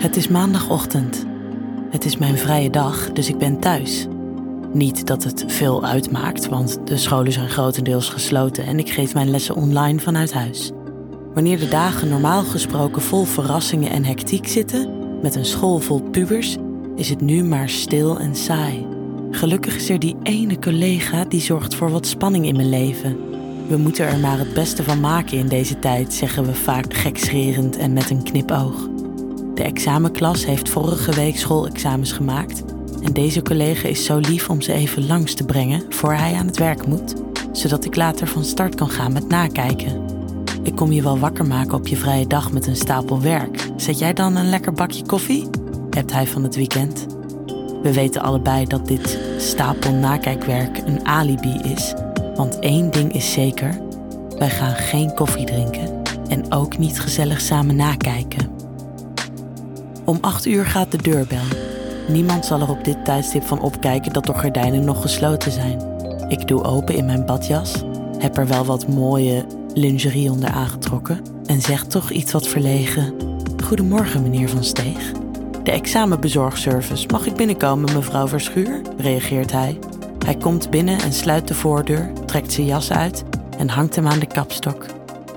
Het is maandagochtend. Het is mijn vrije dag, dus ik ben thuis. Niet dat het veel uitmaakt, want de scholen zijn grotendeels gesloten en ik geef mijn lessen online vanuit huis. Wanneer de dagen normaal gesproken vol verrassingen en hectiek zitten, met een school vol pubers, is het nu maar stil en saai. Gelukkig is er die ene collega die zorgt voor wat spanning in mijn leven. We moeten er maar het beste van maken in deze tijd, zeggen we vaak gekscherend en met een knipoog. De examenklas heeft vorige week schoolexamens gemaakt en deze collega is zo lief om ze even langs te brengen voor hij aan het werk moet, zodat ik later van start kan gaan met nakijken. Ik kom je wel wakker maken op je vrije dag met een stapel werk. Zet jij dan een lekker bakje koffie? hebt hij van het weekend. We weten allebei dat dit stapel nakijkwerk een alibi is, want één ding is zeker: wij gaan geen koffie drinken en ook niet gezellig samen nakijken. Om acht uur gaat de deurbel. Niemand zal er op dit tijdstip van opkijken dat de gordijnen nog gesloten zijn. Ik doe open in mijn badjas, heb er wel wat mooie lingerie onder aangetrokken en zeg toch iets wat verlegen. Goedemorgen, meneer Van Steeg. De examenbezorgservice, mag ik binnenkomen, mevrouw Verschuur? reageert hij. Hij komt binnen en sluit de voordeur, trekt zijn jas uit en hangt hem aan de kapstok.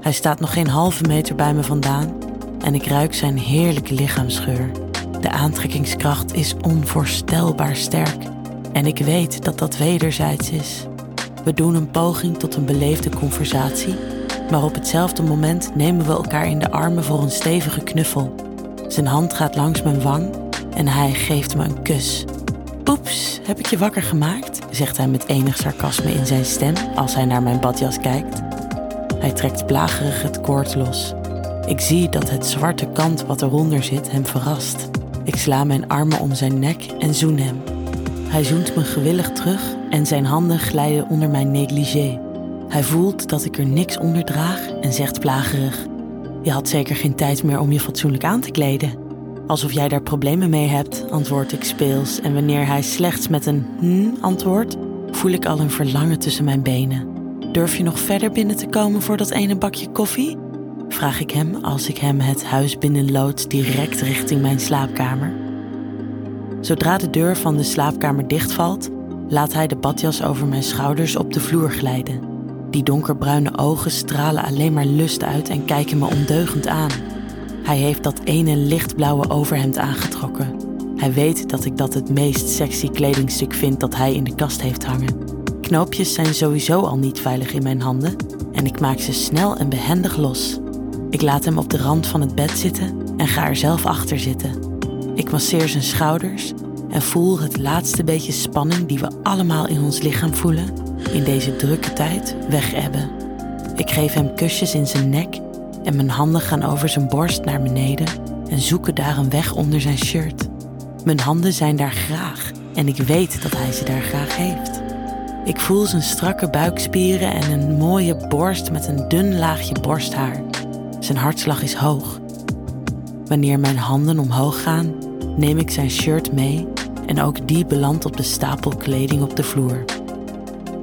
Hij staat nog geen halve meter bij me vandaan en ik ruik zijn heerlijke lichaamsgeur. De aantrekkingskracht is onvoorstelbaar sterk en ik weet dat dat wederzijds is. We doen een poging tot een beleefde conversatie, maar op hetzelfde moment nemen we elkaar in de armen voor een stevige knuffel. Zijn hand gaat langs mijn wang en hij geeft me een kus. Oeps, heb ik je wakker gemaakt? zegt hij met enig sarcasme in zijn stem als hij naar mijn badjas kijkt. Hij trekt plagerig het koord los. Ik zie dat het zwarte kant wat eronder zit hem verrast. Ik sla mijn armen om zijn nek en zoen hem. Hij zoent me gewillig terug en zijn handen glijden onder mijn negligé. Hij voelt dat ik er niks onder draag en zegt plagerig: Je had zeker geen tijd meer om je fatsoenlijk aan te kleden. Alsof jij daar problemen mee hebt, antwoord ik speels. En wanneer hij slechts met een hm antwoordt, voel ik al een verlangen tussen mijn benen. Durf je nog verder binnen te komen voor dat ene bakje koffie? Vraag ik hem als ik hem het huis binnenlood direct richting mijn slaapkamer. Zodra de deur van de slaapkamer dichtvalt, laat hij de badjas over mijn schouders op de vloer glijden. Die donkerbruine ogen stralen alleen maar lust uit en kijken me ondeugend aan. Hij heeft dat ene lichtblauwe overhemd aangetrokken. Hij weet dat ik dat het meest sexy kledingstuk vind dat hij in de kast heeft hangen. Knoopjes zijn sowieso al niet veilig in mijn handen en ik maak ze snel en behendig los. Ik laat hem op de rand van het bed zitten en ga er zelf achter zitten. Ik masseer zijn schouders en voel het laatste beetje spanning die we allemaal in ons lichaam voelen in deze drukke tijd wegebben. Ik geef hem kusjes in zijn nek en mijn handen gaan over zijn borst naar beneden en zoeken daar een weg onder zijn shirt. Mijn handen zijn daar graag en ik weet dat hij ze daar graag heeft. Ik voel zijn strakke buikspieren en een mooie borst met een dun laagje borsthaar. Zijn hartslag is hoog. Wanneer mijn handen omhoog gaan, neem ik zijn shirt mee en ook die belandt op de stapel kleding op de vloer.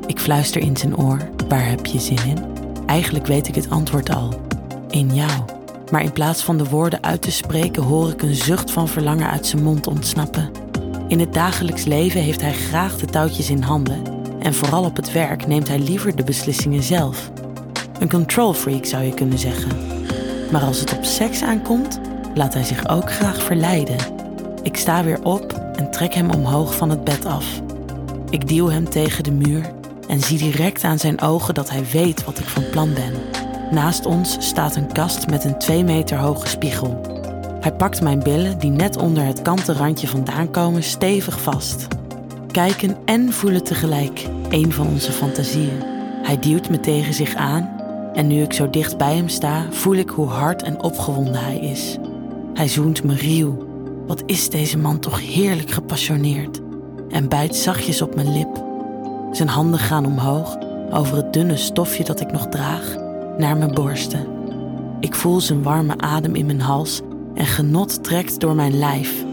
Ik fluister in zijn oor: Waar heb je zin in? Eigenlijk weet ik het antwoord al: In jou. Maar in plaats van de woorden uit te spreken, hoor ik een zucht van verlangen uit zijn mond ontsnappen. In het dagelijks leven heeft hij graag de touwtjes in handen en vooral op het werk neemt hij liever de beslissingen zelf. Een control freak zou je kunnen zeggen. Maar als het op seks aankomt, laat hij zich ook graag verleiden. Ik sta weer op en trek hem omhoog van het bed af. Ik duw hem tegen de muur en zie direct aan zijn ogen dat hij weet wat ik van plan ben. Naast ons staat een kast met een 2 meter hoge spiegel. Hij pakt mijn billen, die net onder het kanten randje vandaan komen, stevig vast. Kijken en voelen tegelijk, een van onze fantasieën. Hij duwt me tegen zich aan en nu ik zo dicht bij hem sta, voel ik hoe hard en opgewonden hij is. Hij zoent me ruw. Wat is deze man toch heerlijk gepassioneerd en bijt zachtjes op mijn lip. Zijn handen gaan omhoog over het dunne stofje dat ik nog draag naar mijn borsten. Ik voel zijn warme adem in mijn hals en genot trekt door mijn lijf.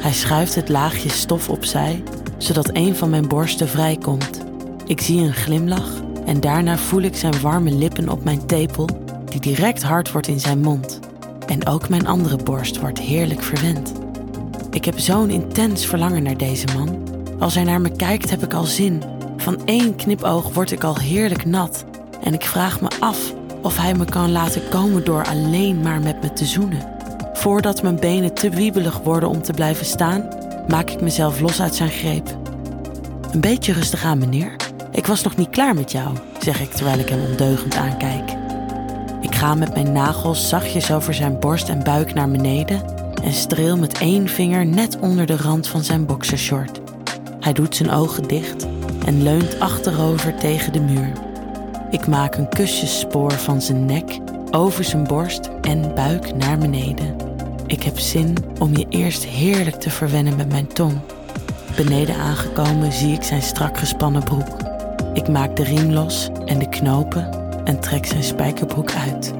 Hij schuift het laagje stof opzij, zodat een van mijn borsten vrijkomt. Ik zie een glimlach en daarna voel ik zijn warme lippen op mijn tepel, die direct hard wordt in zijn mond. En ook mijn andere borst wordt heerlijk verwend. Ik heb zo'n intens verlangen naar deze man. Als hij naar me kijkt, heb ik al zin. Van één knipoog word ik al heerlijk nat. En ik vraag me af of hij me kan laten komen door alleen maar met me te zoenen. Voordat mijn benen te wiebelig worden om te blijven staan, maak ik mezelf los uit zijn greep. Een beetje rustig aan, meneer. Ik was nog niet klaar met jou, zeg ik terwijl ik hem ondeugend aankijk. Ik ga met mijn nagels zachtjes over zijn borst en buik naar beneden en streel met één vinger net onder de rand van zijn boxershort. Hij doet zijn ogen dicht en leunt achterover tegen de muur. Ik maak een kusjesspoor van zijn nek over zijn borst en buik naar beneden. Ik heb zin om je eerst heerlijk te verwennen met mijn tong. Beneden aangekomen zie ik zijn strak gespannen broek. Ik maak de riem los en de knopen en trek zijn spijkerbroek uit.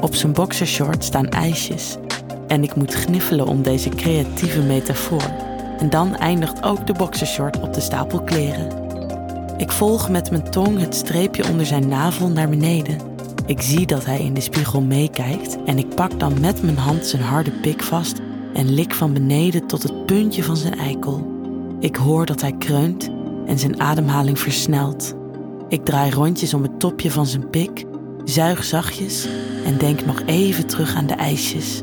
Op zijn boxershort staan ijsjes en ik moet gniffelen om deze creatieve metafoor. En dan eindigt ook de boxershort op de stapel kleren. Ik volg met mijn tong het streepje onder zijn navel naar beneden. Ik zie dat hij in de spiegel meekijkt en ik pak dan met mijn hand zijn harde pik vast en lik van beneden tot het puntje van zijn eikel. Ik hoor dat hij kreunt en zijn ademhaling versnelt. Ik draai rondjes om het topje van zijn pik, zuig zachtjes en denk nog even terug aan de ijsjes.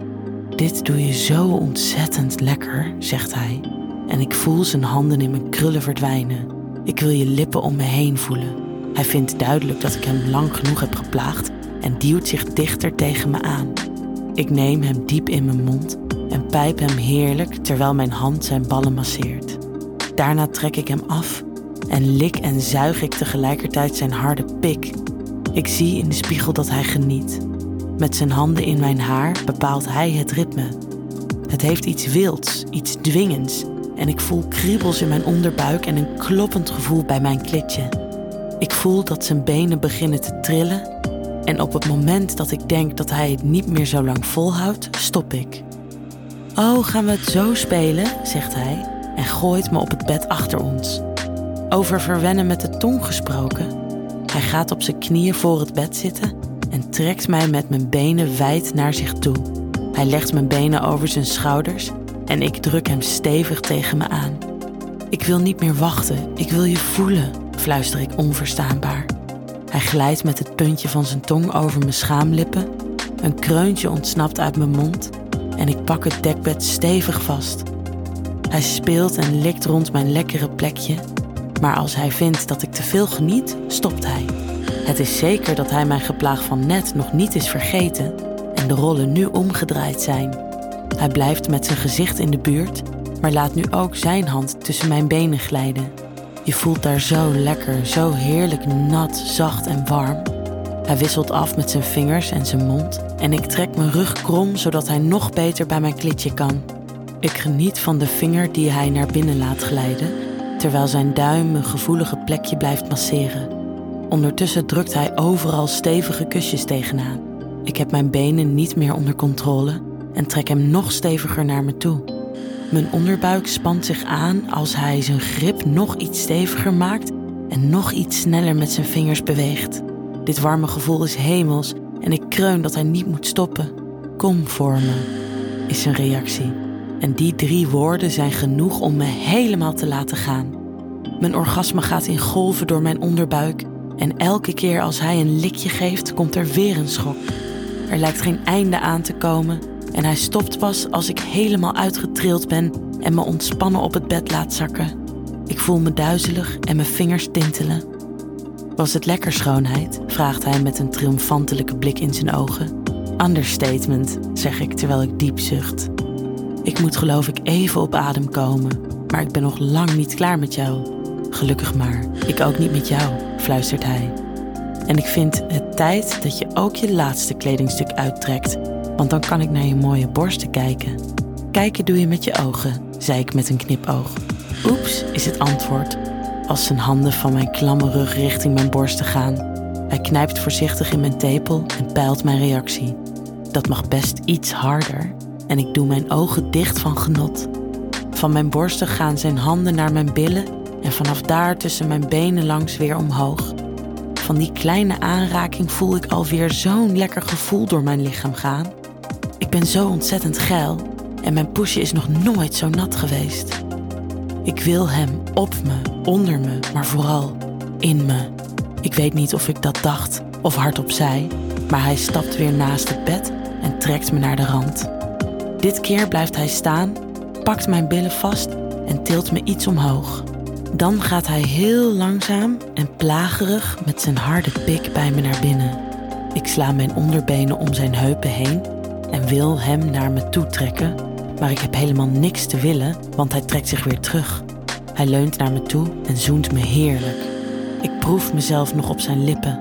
Dit doe je zo ontzettend lekker, zegt hij. En ik voel zijn handen in mijn krullen verdwijnen. Ik wil je lippen om me heen voelen. Hij vindt duidelijk dat ik hem lang genoeg heb geplaagd en duwt zich dichter tegen me aan. Ik neem hem diep in mijn mond en pijp hem heerlijk terwijl mijn hand zijn ballen masseert. Daarna trek ik hem af en lik en zuig ik tegelijkertijd zijn harde pik. Ik zie in de spiegel dat hij geniet. Met zijn handen in mijn haar bepaalt hij het ritme. Het heeft iets wilds, iets dwingends en ik voel kriebels in mijn onderbuik en een kloppend gevoel bij mijn klitje. Ik voel dat zijn benen beginnen te trillen en op het moment dat ik denk dat hij het niet meer zo lang volhoudt, stop ik. Oh, gaan we het zo spelen? zegt hij en gooit me op het bed achter ons. Over verwennen met de tong gesproken. Hij gaat op zijn knieën voor het bed zitten en trekt mij met mijn benen wijd naar zich toe. Hij legt mijn benen over zijn schouders en ik druk hem stevig tegen me aan. Ik wil niet meer wachten, ik wil je voelen, fluister ik onverstaanbaar. Hij glijdt met het puntje van zijn tong over mijn schaamlippen. Een kreuntje ontsnapt uit mijn mond en ik pak het dekbed stevig vast. Hij speelt en likt rond mijn lekkere plekje, maar als hij vindt dat ik te veel geniet, stopt hij. Het is zeker dat hij mijn geplaag van net nog niet is vergeten en de rollen nu omgedraaid zijn. Hij blijft met zijn gezicht in de buurt, maar laat nu ook zijn hand tussen mijn benen glijden. Je voelt daar zo lekker, zo heerlijk nat, zacht en warm. Hij wisselt af met zijn vingers en zijn mond en ik trek mijn rug krom zodat hij nog beter bij mijn klitje kan. Ik geniet van de vinger die hij naar binnen laat glijden, terwijl zijn duim een gevoelige plekje blijft masseren. Ondertussen drukt hij overal stevige kusjes tegenaan. Ik heb mijn benen niet meer onder controle en trek hem nog steviger naar me toe. Mijn onderbuik spant zich aan als hij zijn grip nog iets steviger maakt en nog iets sneller met zijn vingers beweegt. Dit warme gevoel is hemels en ik kreun dat hij niet moet stoppen. Kom voor me, is zijn reactie. En die drie woorden zijn genoeg om me helemaal te laten gaan. Mijn orgasme gaat in golven door mijn onderbuik en elke keer als hij een likje geeft, komt er weer een schok. Er lijkt geen einde aan te komen en hij stopt pas als ik helemaal uitgetrild ben en me ontspannen op het bed laat zakken. Ik voel me duizelig en mijn vingers tintelen. Was het lekker schoonheid? vraagt hij met een triomfantelijke blik in zijn ogen. Understatement, zeg ik terwijl ik diep zucht. Ik moet geloof ik even op adem komen, maar ik ben nog lang niet klaar met jou. Gelukkig maar, ik ook niet met jou, fluistert hij. En ik vind het tijd dat je ook je laatste kledingstuk uittrekt, want dan kan ik naar je mooie borsten kijken. Kijken doe je met je ogen, zei ik met een knipoog. Oeps, is het antwoord, als zijn handen van mijn klamme rug richting mijn borsten gaan. Hij knijpt voorzichtig in mijn tepel en peilt mijn reactie. Dat mag best iets harder, en ik doe mijn ogen dicht van genot. Van mijn borsten gaan zijn handen naar mijn billen en vanaf daar tussen mijn benen langs weer omhoog. Van die kleine aanraking voel ik alweer zo'n lekker gevoel door mijn lichaam gaan. Ik ben zo ontzettend geil en mijn poesje is nog nooit zo nat geweest. Ik wil hem op me, onder me, maar vooral in me. Ik weet niet of ik dat dacht of hardop zei, maar hij stapt weer naast het bed en trekt me naar de rand. Dit keer blijft hij staan, pakt mijn billen vast en tilt me iets omhoog. Dan gaat hij heel langzaam en plagerig met zijn harde pik bij me naar binnen. Ik sla mijn onderbenen om zijn heupen heen en wil hem naar me toe trekken, maar ik heb helemaal niks te willen, want hij trekt zich weer terug. Hij leunt naar me toe en zoent me heerlijk. Ik proef mezelf nog op zijn lippen.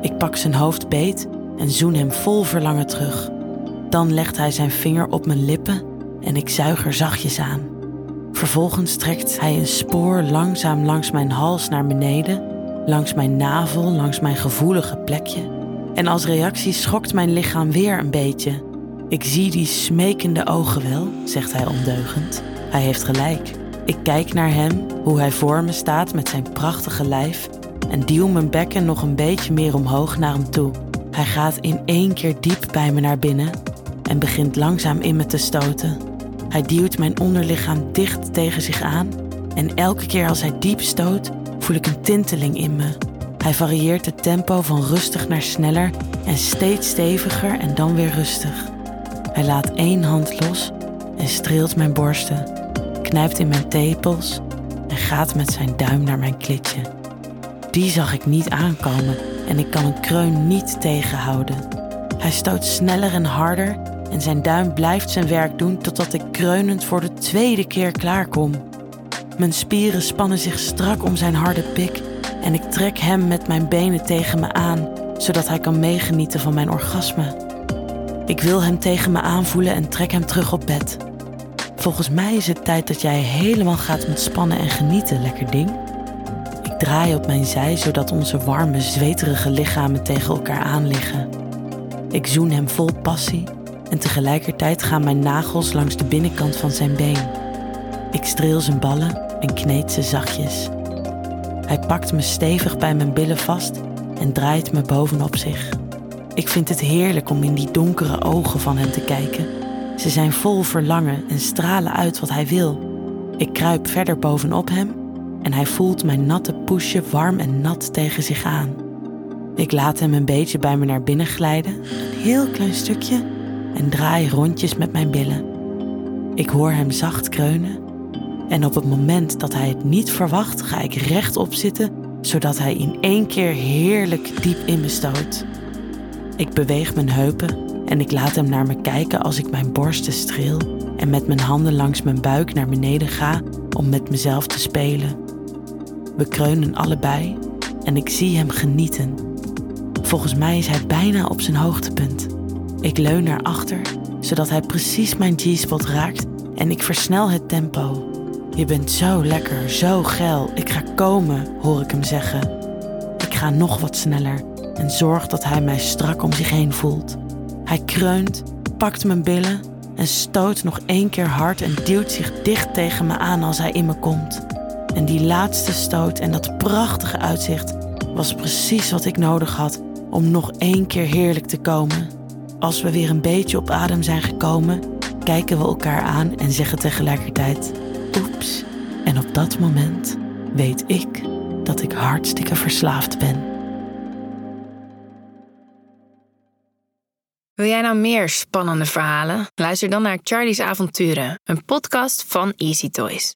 Ik pak zijn hoofd beet en zoen hem vol verlangen terug. Dan legt hij zijn vinger op mijn lippen en ik zuig er zachtjes aan. Vervolgens trekt hij een spoor langzaam langs mijn hals naar beneden, langs mijn navel, langs mijn gevoelige plekje. En als reactie schokt mijn lichaam weer een beetje. Ik zie die smekende ogen wel, zegt hij ondeugend. Hij heeft gelijk. Ik kijk naar hem, hoe hij voor me staat met zijn prachtige lijf en duw mijn bekken nog een beetje meer omhoog naar hem toe. Hij gaat in één keer diep bij me naar binnen en begint langzaam in me te stoten. Hij duwt mijn onderlichaam dicht tegen zich aan en elke keer als hij diep stoot, voel ik een tinteling in me. Hij varieert het tempo van rustig naar sneller en steeds steviger en dan weer rustig. Hij laat één hand los en streelt mijn borsten, knijpt in mijn tepels en gaat met zijn duim naar mijn klitje. Die zag ik niet aankomen en ik kan een kreun niet tegenhouden. Hij stoot sneller en harder en zijn duim blijft zijn werk doen totdat ik kreunend voor de tweede keer klaarkom. Mijn spieren spannen zich strak om zijn harde pik en ik trek hem met mijn benen tegen me aan, zodat hij kan meegenieten van mijn orgasme. Ik wil hem tegen me aanvoelen en trek hem terug op bed. Volgens mij is het tijd dat jij helemaal gaat met spannen en genieten, lekker ding. Ik draai op mijn zij zodat onze warme, zweterige lichamen tegen elkaar aan liggen. Ik zoen hem vol passie en tegelijkertijd gaan mijn nagels langs de binnenkant van zijn been. Ik streel zijn ballen en kneed ze zachtjes. Hij pakt me stevig bij mijn billen vast en draait me bovenop zich. Ik vind het heerlijk om in die donkere ogen van hem te kijken. Ze zijn vol verlangen en stralen uit wat hij wil. Ik kruip verder bovenop hem en hij voelt mijn natte poesje warm en nat tegen zich aan. Ik laat hem een beetje bij me naar binnen glijden, een heel klein stukje, en draai rondjes met mijn billen. Ik hoor hem zacht kreunen en op het moment dat hij het niet verwacht, ga ik rechtop zitten, zodat hij in één keer heerlijk diep in me stoot. Ik beweeg mijn heupen en ik laat hem naar me kijken als ik mijn borsten streel en met mijn handen langs mijn buik naar beneden ga om met mezelf te spelen. We kreunen allebei en ik zie hem genieten. Volgens mij is hij bijna op zijn hoogtepunt. Ik leun naar achter, zodat hij precies mijn G-spot raakt en ik versnel het tempo. Je bent zo lekker, zo geil, ik ga komen, hoor ik hem zeggen. Ik ga nog wat sneller en zorg dat hij mij strak om zich heen voelt. Hij kreunt, pakt mijn billen en stoot nog één keer hard en duwt zich dicht tegen me aan als hij in me komt. En die laatste stoot en dat prachtige uitzicht was precies wat ik nodig had om nog één keer heerlijk te komen. Als we weer een beetje op adem zijn gekomen, kijken we elkaar aan en zeggen tegelijkertijd: Oeps. En op dat moment weet ik dat ik hartstikke verslaafd ben. Wil jij nou meer spannende verhalen? Luister dan naar Charlie's Avonturen, een podcast van Easy Toys.